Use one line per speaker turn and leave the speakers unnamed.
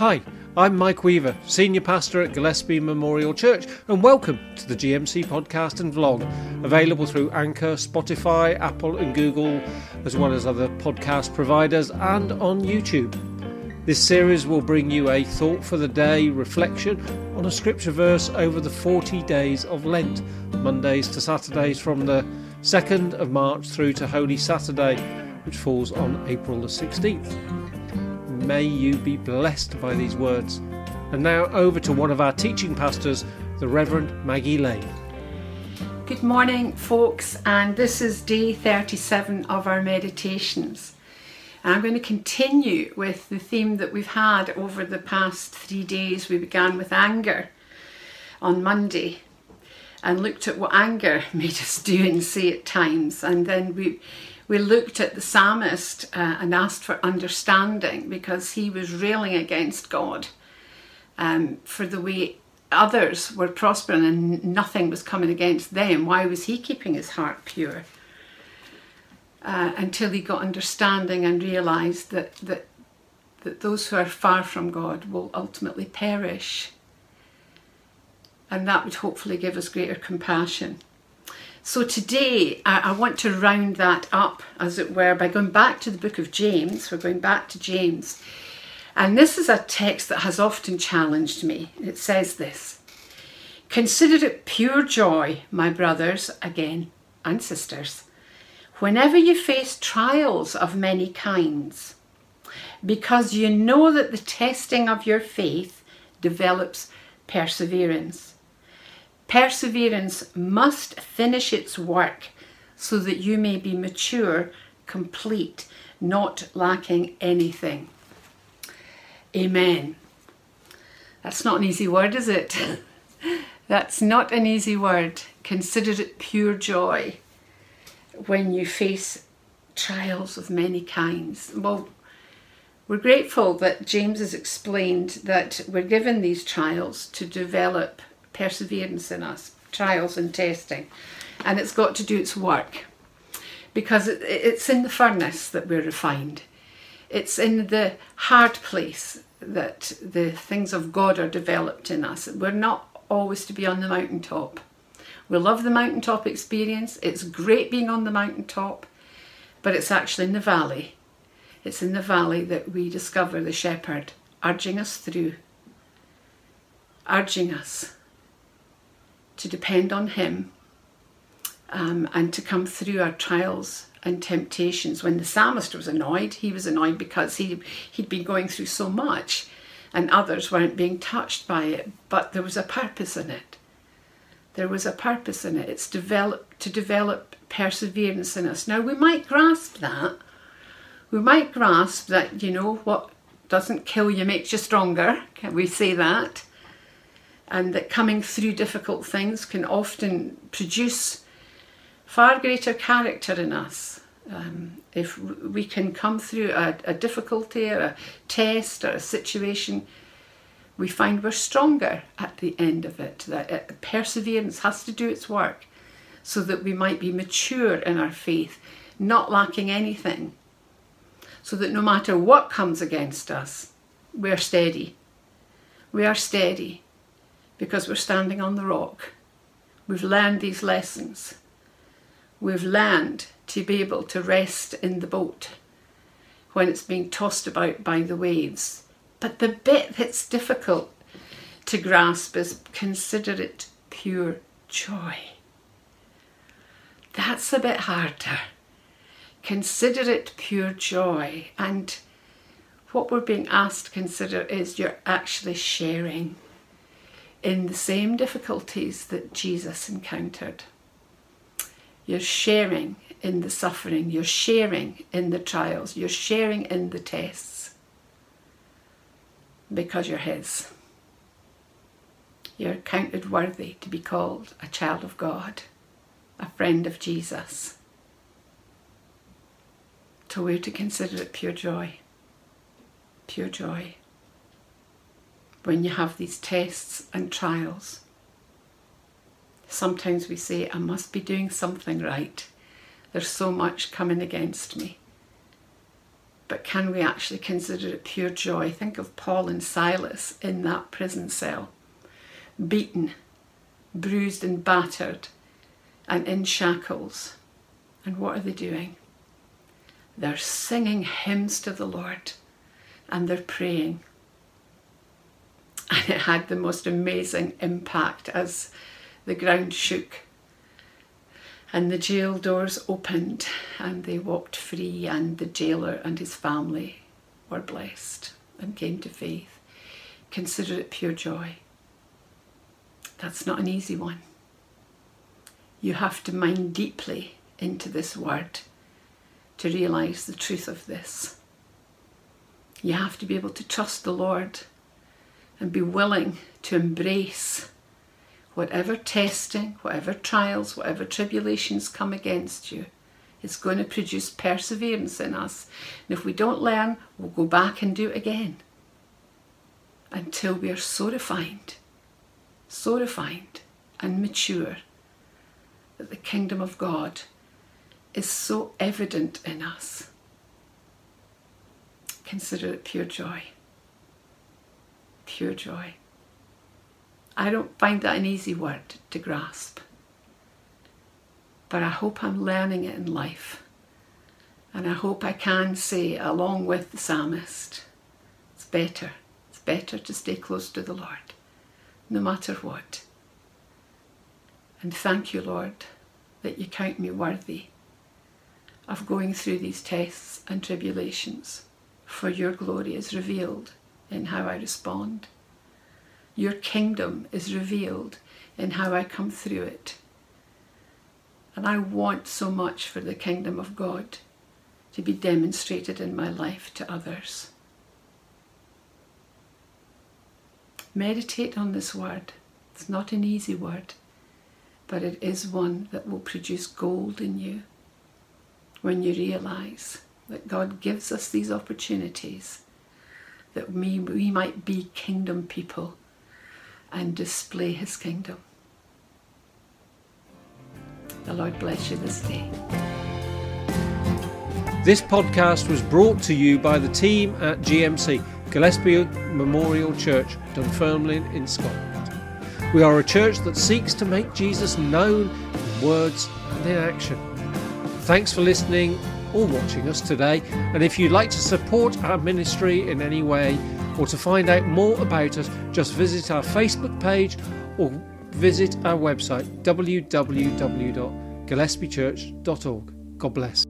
Hi, I'm Mike Weaver, Senior Pastor at Gillespie Memorial Church, and welcome to the GMC podcast and vlog, available through Anchor, Spotify, Apple, and Google, as well as other podcast providers, and on YouTube. This series will bring you a thought for the day reflection on a scripture verse over the 40 days of Lent, Mondays to Saturdays from the 2nd of March through to Holy Saturday, which falls on April the 16th. May you be blessed by these words. And now over to one of our teaching pastors, the Reverend Maggie Lane.
Good morning, folks, and this is day 37 of our meditations. And I'm going to continue with the theme that we've had over the past three days. We began with anger on Monday and looked at what anger made us do and say at times, and then we we looked at the psalmist uh, and asked for understanding because he was railing against God um, for the way others were prospering and nothing was coming against them. Why was he keeping his heart pure? Uh, until he got understanding and realised that, that, that those who are far from God will ultimately perish. And that would hopefully give us greater compassion. So today I, I, want to round that up, as it were, by going back to the book of James. We're going back to James. And this is a text that has often challenged me. It says this Consider it pure joy, my brothers, again, and sisters, whenever you face trials of many kinds, because you know that the testing of your faith develops perseverance. Perseverance must finish its work so that you may be mature, complete, not lacking anything. Amen. That's not an easy word, is it? That's not an easy word. Consider it pure joy when you face trials of many kinds. Well, we're grateful that James has explained that we're given these trials to develop perseverance in us, trials and testing. And it's got to do its work because it's in the furnace that we're refined. It's in the hard place that the things of God are developed in us. We're not always to be on the mountaintop. We love the mountaintop experience. It's great being on the mountaintop, but it's actually in the valley. It's in the valley that we discover the shepherd urging us through, urging us to depend on Him um, and to come through our trials and temptations. When the psalmist was annoyed, he was annoyed because he, he'd been going through so much and others weren't being touched by it, but there was a purpose in it. There was a purpose in it. It's develop, to develop perseverance in us. Now, we might grasp that. We might grasp that, you know, what doesn't kill you makes you stronger. Can we say that? And that coming through difficult things can often produce far greater character in us. Um, if we can come through a, a, difficulty or a test or a situation, we find we're stronger at the end of it. That uh, perseverance has to do its work so that we might be mature in our faith, not lacking anything, so that no matter what comes against us, we're steady. We are steady because we're standing on the rock. We've learned these lessons. We've learned to be able to rest in the boat when it's being tossed about by the waves. But the bit that's difficult to grasp is consider it pure joy. That's a bit harder. Consider it pure joy. And what we're being asked to consider is you're actually sharing in the same difficulties that Jesus encountered. You're sharing in the suffering, you're sharing in the trials, you're sharing in the tests because you're His. You're counted worthy to be called a child of God, a friend of Jesus. So we're to consider it pure joy. Pure joy when you have these tests and trials. Sometimes we say, I must be doing something right. There's so much coming against me. but can we actually consider it pure joy? Think of Paul and Silas in that prison cell, beaten, bruised and battered, and in shackles. And what are they doing? They're singing hymns to the Lord and they're praying. And it had the most amazing impact as the ground shook and the jail doors opened and they walked free, and the jailer and his family were blessed and came to faith. Consider it pure joy. That's not an easy one. You have to mine deeply into this word to realise the truth of this. You have to be able to trust the Lord and be willing to embrace whatever testing, whatever trials, whatever tribulations come against you. It's going to produce perseverance in us. And if we don't learn, we'll go back and do it again until we are so refined, so refined and mature that the kingdom of God is so evident in us. Consider it pure joy. Pure joy. I don't find that an easy word to grasp. But I hope I'm learning it in life. And I hope I can say, along with the psalmist, it's better. It's better to stay close to the Lord, no matter what. And thank you, Lord, that you count me worthy of going through these tests and tribulations, for your glory is revealed in how I respond. Your kingdom is revealed in how I come through it. And I want so much for the kingdom of God to be demonstrated in my life to others. Meditate on this word. It's not an easy word but it is one that will produce gold in you when you realize that God gives us these opportunities that we, we might be kingdom people and display his kingdom. The Lord bless you this day.
This podcast was brought to you by the team at GMC, Gillespie Memorial Church, Dunfermline in Scotland. We are a church that seeks to make Jesus known in words and in action. Thanks for listening or watching us today. And if you'd like to support our ministry in any way or to find out more about us, just visit our Facebook page or visit our website www.gillespiechurch.org. God bless.